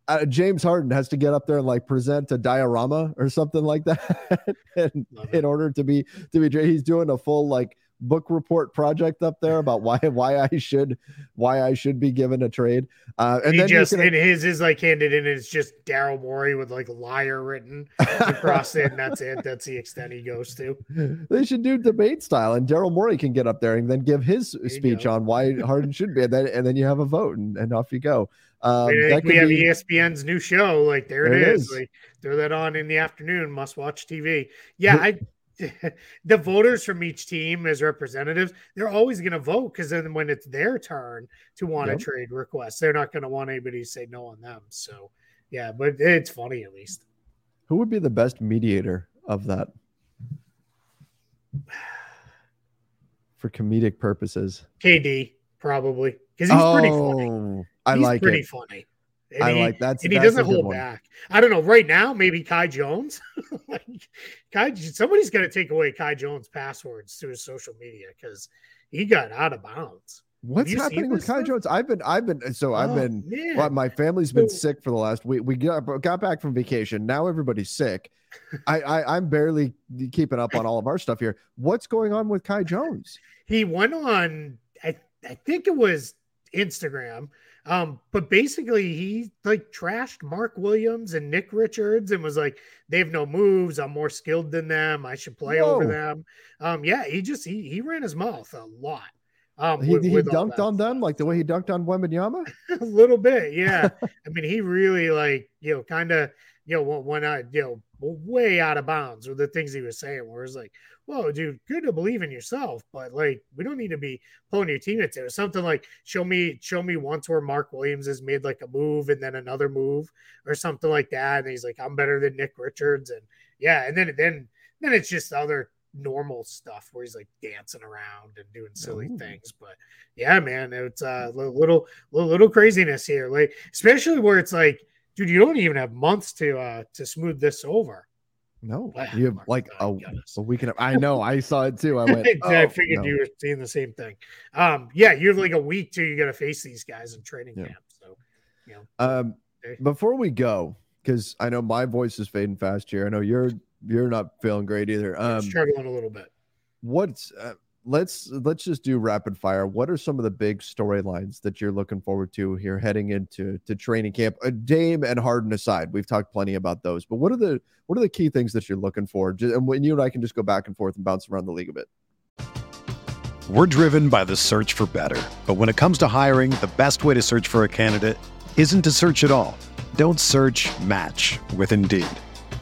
uh, James Harden has to get up there and like present a diorama or something like that, and, in order to be to be he's doing a full like book report project up there about why why I should why I should be given a trade. Uh, and he then just can, and his is like handed in it's just Daryl Morey with like liar written across it, and that's it. That's the extent he goes to. They should do debate style, and Daryl Morey can get up there and then give his speech on why Harden should be, and then and then you have a vote, and, and off you go. Um, we have be, ESPN's new show. Like there, there it is. is. Like throw that on in the afternoon. Must watch TV. Yeah, I. the voters from each team as representatives, they're always going to vote because then when it's their turn to want yep. a trade request, they're not going to want anybody to say no on them. So, yeah, but it's funny at least. Who would be the best mediator of that for comedic purposes? KD probably because he's oh, pretty funny. Oh, I he's like pretty it. funny. And I he, like that's and he doesn't hold one. back. I don't know. Right now, maybe Kai Jones. like Kai, somebody's got to take away Kai Jones' passwords to his social media because he got out of bounds. What's happening with Kai stuff? Jones? I've been, I've been, so I've Oh, been. Well, my family's been sick for the last week. We got, got back from vacation. Now everybody's sick. I, I I'm barely keeping up on all of our stuff here. What's going on with Kai Jones? he went on I, think it was instagram. Um but basically he like trashed mark williams and nick richards and was like they have no moves. I'm more skilled than them. I should play over them. Um yeah he just he, he ran his mouth a lot um He, with- he with dunked on them like the way he dunked on Wembanyama. a little bit yeah. I mean he really like you know kind of you know when uh, i you know way out of bounds with the things he was saying where it's like whoa dude good to believe in yourself but like we don't need to be pulling your teammates in something like show me show me once where mark williams has made like a move and then another move or something like that and he's like i'm better than nick richards and yeah and then then then it's just other normal stuff where he's like dancing around and doing silly Ooh. things but yeah man it's uh, a little little little, little craziness here like especially where it's like dude you don't even have months to uh to smooth this over No, Wow, you have like a, God, a week and a, I know. I saw it too. I went. I oh, figured no. you were seeing the same thing. Um, yeah, you have like a week till You're gonna face these guys in training Yeah. camp. So, you know, Um, before we go, because I know my voice is fading fast here. I know you're you're not feeling great either. I'm Um, struggling a little bit. what's uh, let's let's just do rapid fire. What are some of the big storylines that you're looking forward to here heading into to training camp? Uh, Dame and Harden aside, we've talked plenty about those. But what are the what are the key things that you're looking for? And when you and I can just go back and forth and bounce around the league a bit. We're driven by the search for better. But when it comes to hiring, the best way to search for a candidate isn't to search at all. Don't search match with Indeed.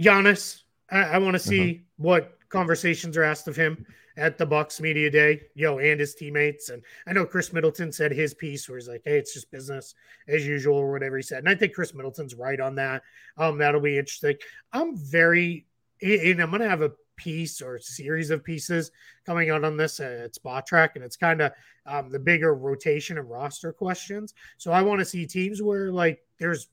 Giannis, I, I want to see what conversations are asked of him at the Bucks media day, yo, and his teammates. And I know Khris Middleton said his piece where he's like, "Hey, it's just business as usual," or whatever he said. And I think Khris Middleton's right on that. Um, that'll be interesting. I'm very, and I'm gonna have a piece or series of pieces coming out on this at Spotrac, and it's kind of um, the bigger rotation and roster questions. So I want to see teams where like there's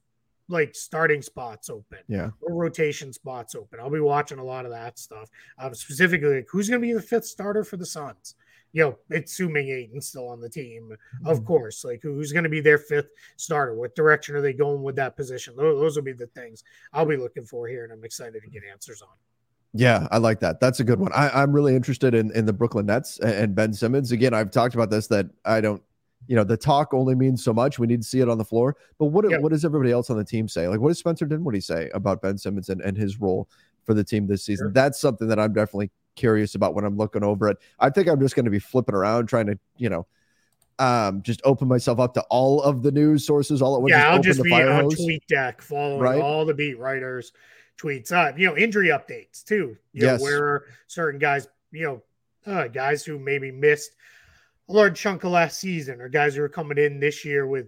like starting spots open Yeah. or rotation spots open. I'll be watching a lot of that stuff. Um, specifically, like who's going to be the fifth starter for the Suns? You know, assuming Ayton's still on the team, of course. Like who's going to be their fifth starter? What direction are they going with that position? Those, those will be the things I'll be looking for here, and I'm excited to get answers on. Yeah, I like that. That's a good one. I, I'm really interested in in the Brooklyn Nets and Ben Simmons. Again, I've talked about this that I don't, you know, the talk only means so much. We need to see it on the floor. But what Yeah. what does everybody else on the team say? Like, what does Spencer Dinwiddie say about Ben Simmons and, and his role for the team this season? Sure. That's something that I'm definitely curious about when I'm looking over it. I think I'm just going to be flipping around trying to, you know, um, just open myself up to all of the news sources all at once. yeah, I'll just be on hose. tweet deck following Right. all the beat writers' tweets. Uh, you know, injury updates too. You Yes. know, where certain guys, you know, uh, guys who maybe missed large chunk of last season or guys who are coming in this year with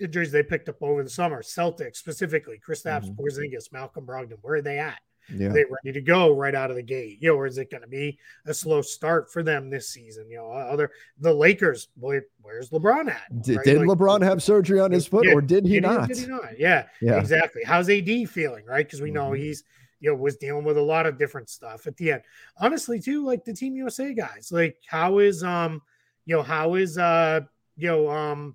injuries they picked up over the summer. Celtics specifically, Kristaps mm-hmm. Porzingis, Malcolm Brogdon. Where are they at? Yeah. Are they ready to go right out of the gate? You know, or is it going to be a slow start for them this season? You know, other the Lakers. Boy, where's LeBron at? Did, right? did like, LeBron have surgery on his foot, did, or did he did not? He, did he not? Yeah, yeah, exactly. How's AD feeling? Right, because we know mm-hmm. he's you know was dealing with a lot of different stuff at the end. Honestly, too, like the Team USA guys. Like, how is um, you know, how is uh, you know, um,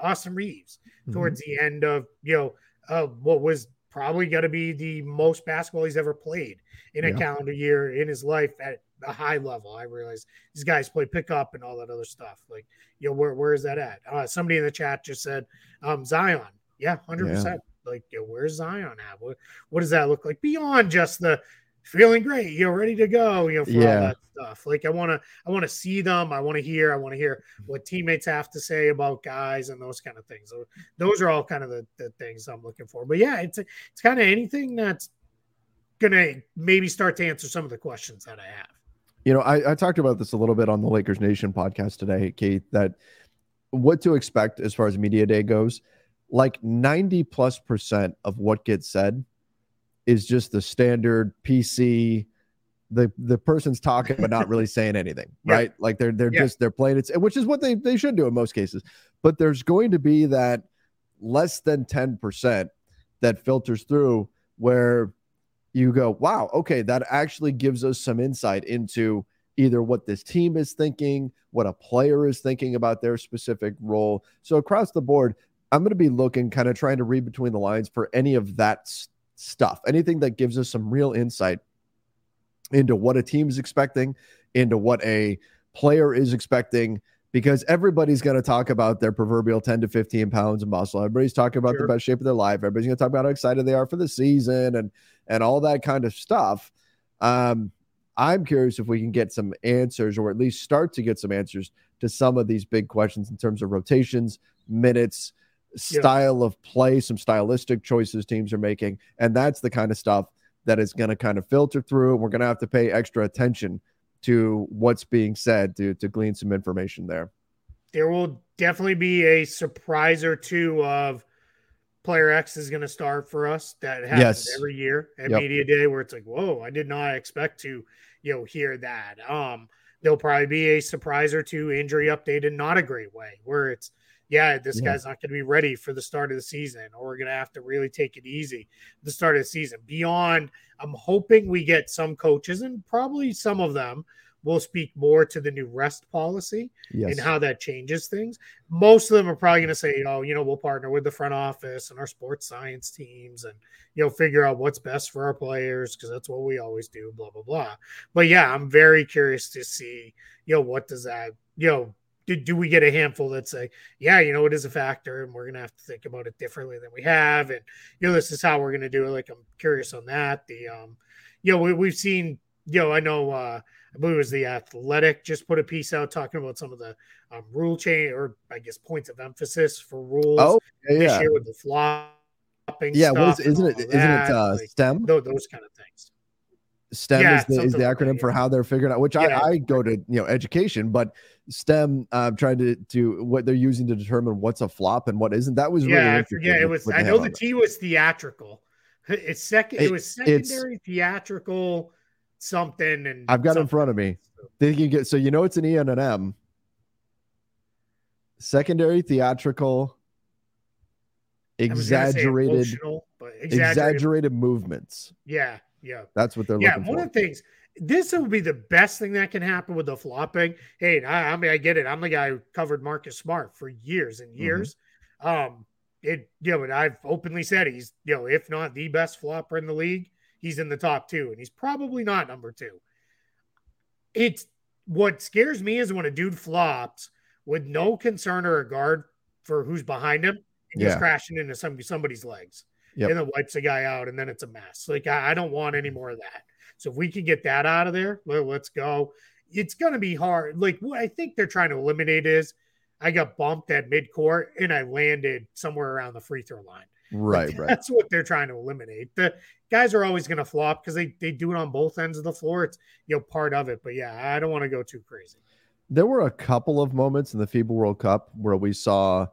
Austin Reaves mm-hmm. towards the end of you know, uh, what was probably going to be the most basketball he's ever played in a yeah. calendar year in his life at a high level. I realize these guys play pickup and all that other stuff. Like, you know, where where is that at? Uh, somebody in the chat just said um, Zion. Yeah, hundred yeah. percent. Like, you know, where's Zion at? What what does that look like beyond just the feeling great, you know, ready to go, you know, for yeah. all that stuff. Like I want to, I want to see them. I want to hear, I want to hear what teammates have to say about guys and those kind of things. So those are all kind of the, the things I'm looking for. But yeah, it's it's kind of anything that's gonna maybe start to answer some of the questions that I have. You know, I, I talked about this a little bit on the Lakers Nation podcast today, Keith. That what to expect as far as media day goes. Like 90 plus percent of what gets said is just the standard PC. The the person's talking but not really saying anything, yeah. right? Like they're they're yeah. just they're playing it, which is what they they should do in most cases. But there's going to be that less than ten percent that filters through where you go, wow, okay, that actually gives us some insight into either what this team is thinking, what a player is thinking about their specific role. So across the board, I'm going to be looking, kind of trying to read between the lines for any of that stuff, anything that gives us some real insight into what a team is expecting, into what a player is expecting, because everybody's going to talk about their proverbial 10 to 15 pounds of muscle. Everybody's talking about sure. the best shape of their life. Everybody's going to talk about how excited they are for the season and and all that kind of stuff. Um, I'm curious if we can get some answers, or at least start to get some answers to some of these big questions in terms of rotations, minutes, style yeah. of play, some stylistic choices teams are making. And that's the kind of stuff that is going to kind of filter through. We're going to have to pay extra attention to what's being said to, to glean some information there. There will definitely be a surprise or two of player X is going to start for us. That happens yes. every year at yep. media day where it's like, whoa, I did not expect to, you know, hear that. Um, there'll probably be a surprise or two injury update in not a great way where it's, yeah, this yeah. guy's not going to be ready for the start of the season, or we're going to have to really take it easy the start of the season. Beyond, I'm hoping we get some coaches, and probably some of them will speak more to the new rest policy yes. and how that changes things. Most of them are probably going to say, oh, you know, we'll partner with the front office and our sports science teams and, you know, figure out what's best for our players because that's what we always do, blah, blah, blah. But yeah, I'm very curious to see, you know, what does that, you know, do, do we get a handful that say, yeah, you know, it is a factor and we're going to have to think about it differently than we have. And, you know, this is how we're going to do it. Like, I'm curious on that. The, um, you know, we, we've seen, you know, I know, uh, I believe it was the Athletic just put a piece out talking about some of the um, rule change or I guess points of emphasis for rules. Oh, yeah, this year with the flopping. Yeah, what is, isn't it? Isn't it uh, like, STEM? Those, those kind of things. STEM yeah, is, the, is the acronym like for how they're figuring out. Which yeah. I, I go to you know education, but STEM uh, trying to to what they're using to determine what's a flop and what isn't. That was really yeah, yeah. It was. I know the T was theatrical. It's second. It, it was secondary theatrical something. And I've got in front of me. They can get so you know it's an E and an M. Secondary theatrical exaggerated, exaggerated, exaggerated movements. Yeah, yeah. That's what they're yeah, looking for. one of the things this would be the best thing that can happen with the flopping. Hey, I, I mean, I get it. I'm the guy who covered Marcus Smart for years and mm-hmm. years. Mm-hmm. Um, it, you know, and I've openly said he's, you know, if not the best flopper in the league, he's in the top two, and he's probably not number two. It's what scares me is when a dude flops with no concern or regard for who's behind him, and yeah. crashing into some somebody's legs, yep. and then wipes a guy out, and then it's a mess. Like I, I don't want any mm-hmm. more of that. So if we can get that out of there, let, us go. It's going to be hard. Like what I think they're trying to eliminate is I got bumped at midcourt and I landed somewhere around the free throw line. Right, like, right. That's what they're trying to eliminate. The guys are always going to flop because they, they do it on both ends of the floor. It's you know part of it. But yeah, I don't want to go too crazy. there were a couple of moments in the FIBA World Cup where we saw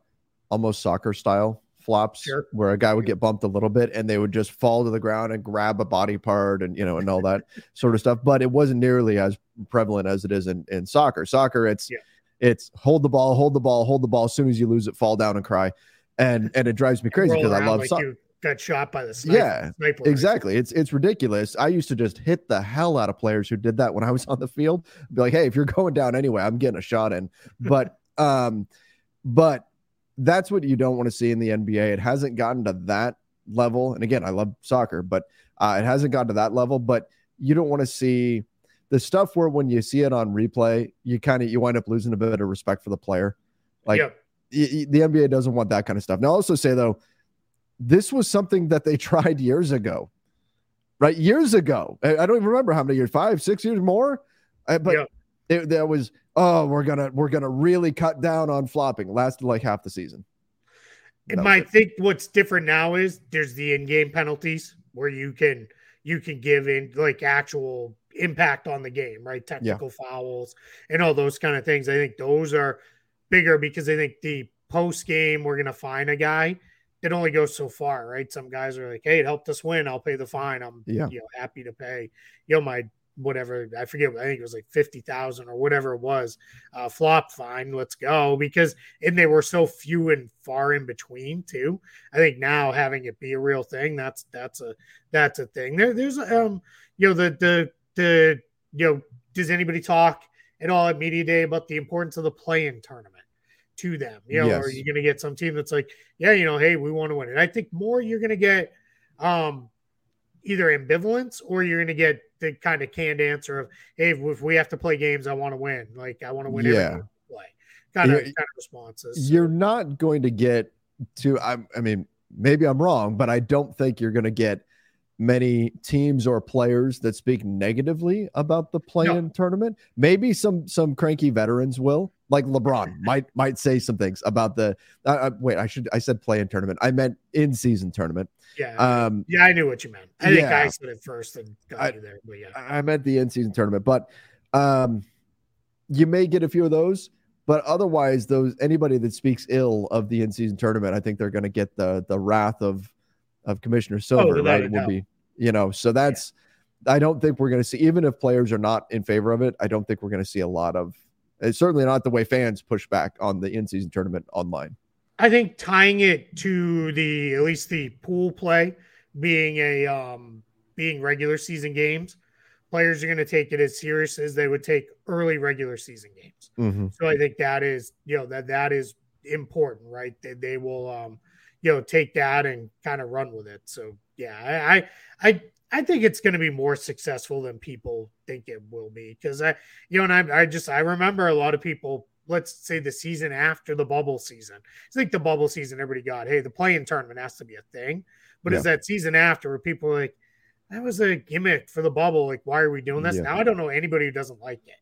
almost soccer style flops Sure. where a guy would get bumped a little bit and they would just fall to the ground and grab a body part and you know and all that sort of stuff but it wasn't nearly as prevalent as it is in, in soccer soccer it's Yeah. it's hold the ball hold the ball hold the ball as soon as you lose it fall down and cry and and it drives me crazy because i love like soccer got shot by the sniper, Yeah, sniper. Exactly. It's it's ridiculous. I used to just hit the hell out of players who did that when I was on the field. Be like, hey, if you're going down anyway, I'm getting a shot in. But um, but that's what you don't want to see in the NBA. It hasn't gotten to that level. And again, I love soccer, but uh, it hasn't gotten to that level. But you don't want to see the stuff where when you see it on replay, you kind of you wind up losing a bit of respect for the player. Like y- the NBA doesn't want that kind of stuff. Now, I'll also say though, this was something that they tried years ago, right? Years ago, I, I don't even remember how many years, five, six years more, Uh, but Yeah. it, there was oh, we're gonna we're gonna really cut down on flopping. It lasted like half the season. Was I think what's different now is there's the in-game penalties where you can you can give in like actual impact on the game, right? Technical fouls and all those kind of things. I think those are bigger because I think the post game we're gonna fine a guy. It only goes so far, right? Some guys are like, "Hey, it helped us win. I'll pay the fine. I'm, Yeah. you know, happy to pay, you know, my whatever. I forget. I think it was like fifty thousand or whatever it was. Uh, flop fine. Let's go because and they were so few and far in between too. I think now having it be a real thing, that's that's a that's a thing. There, there's um, you know, the the the you know, does anybody talk at all at media day about the importance of the play-in tournament to them? You know, or are you going to get some team that's like, yeah, you know, hey, we want to win it. I think more you're going to get um either ambivalence or you're going to get the kind of canned answer of, hey, if we have to play games, I want to win. Like I want to win every Yeah. play. Kind of kind of responses. You're not going to get to. I, I mean, maybe I'm wrong, but I don't think you're going to get many teams or players that speak negatively about the play-in tournament. Maybe some some cranky veterans will, like LeBron, might might say some things about the. Uh, uh, wait, I should I said play-in tournament. I meant in-season tournament. yeah. Um, yeah, I knew what you meant. I think yeah. I said it first and got I- you there. But yeah. I meant the in-season tournament, but um, you may get a few of those. But otherwise, those anybody that speaks ill of the in-season tournament, I think they're going to get the the wrath of of Commissioner Silver, without right? will be, you know. So that's, I don't think we're going to see, even if players are not in favor of it, I don't think we're going to see a lot of. It's certainly not the way fans push back on the in-season tournament online. I think tying it to the at least the pool play being a um being regular season games, players are going to take it as serious as they would take early regular season games. Mm-hmm. So I think that is, you know, that that is important, right? They, they will, um, you know, take that and kind of run with it. So yeah, I, I, I, I think it's going to be more successful than people think it will be because I, you know, and I, I just I remember a lot of people. Let's say the season after the bubble season. I think the bubble season everybody got, hey, the play-in tournament has to be a thing, but it's that season after where people are like, that was a gimmick for the bubble. Like, why are we doing this Yeah. now? I don't know anybody who doesn't like it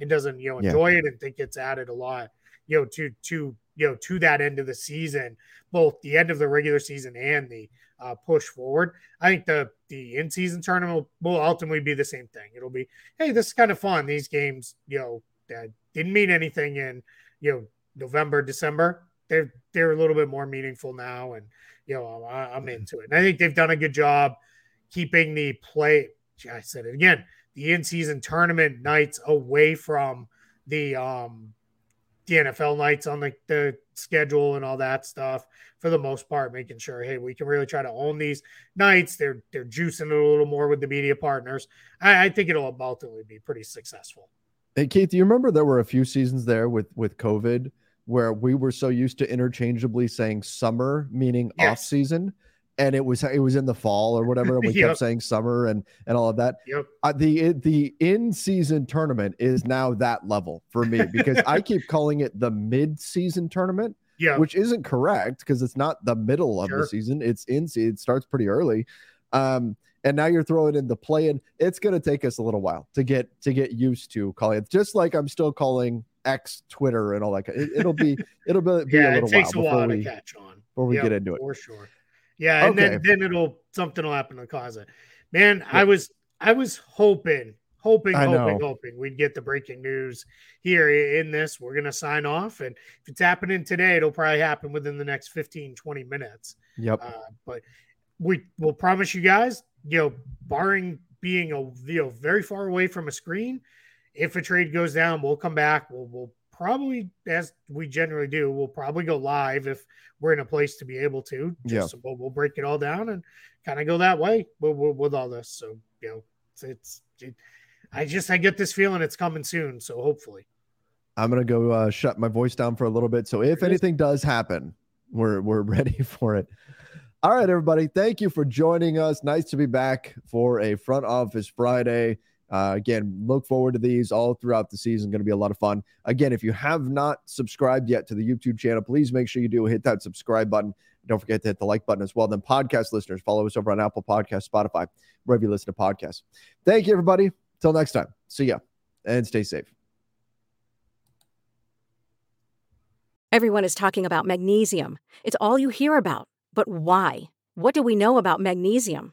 and doesn't you know Yeah. enjoy it and think it's added a lot you know to to you know to that end of the season both the end of the regular season and the uh, push forward i think the the in season tournament will, will ultimately be the same thing. It'll be hey this is kind of fun. These games you know that didn't mean anything in you know november december they're they're a little bit more meaningful now and you know I, i'm into it. And i think they've done a good job keeping the play i said it again the in-season tournament nights away from the um the NFL nights on the, the schedule and all that stuff for the most part, making sure, hey, we can really try to own these nights. They're they're juicing it a little more with the media partners. I, I think it'll ultimately be pretty successful. Hey Keith, do you remember there were a few seasons there with with COVID where we were so used to interchangeably saying summer meaning Yes. off season, and it was it was in the fall or whatever, and we Yep. kept saying summer and and all of that. Yep. Uh, the the in season tournament is now that level for me because I keep calling it the mid season tournament, Yeah. which isn't correct because it's not the middle of Sure. the season. It's in it starts pretty early. Um, and now you're throwing in the play in. It's going to take us a little while to get to get used to calling it. Just like I'm still calling X Twitter and all that. It, it'll be it'll be, be a yeah, it little takes while a before while we catch on. before we Yep, get into it. for sure. Yeah, and then Okay. then it'll something will happen to cause it. Man, I was I was hoping hoping, hoping, hoping we'd get the breaking news here in this. We're going to sign off. And if it's happening today, it'll probably happen within the next 15, 20 minutes. Yep. Uh, but we will promise you guys, you know, barring being a you know very far away from a screen, if a trade goes down, we'll come back. We'll we'll probably as we generally do, we'll probably go live if we're in a place to be able to. Just, yeah. We'll, we'll break it all down and kind of go that way with, with, with, all this. So you know, it's, it's it, I just I get this feeling it's coming soon. So hopefully. I'm gonna go uh, shut my voice down for a little bit. So if anything does happen, we're we're ready for it. All right, everybody. Thank you for joining us. Nice to be back for a front office Friday. Uh, again, look forward to these all throughout the season. Going to be a lot of fun. Again, if you have not subscribed yet to the YouTube channel, please make sure you do hit that subscribe button. Don't forget to hit the like button as well. Then, podcast listeners, follow us over on Apple Podcast, Spotify, wherever you listen to podcasts. Thank you, everybody. Till next time. See ya and stay safe. Everyone is talking about magnesium. It's all you hear about. But why? What do we know about magnesium?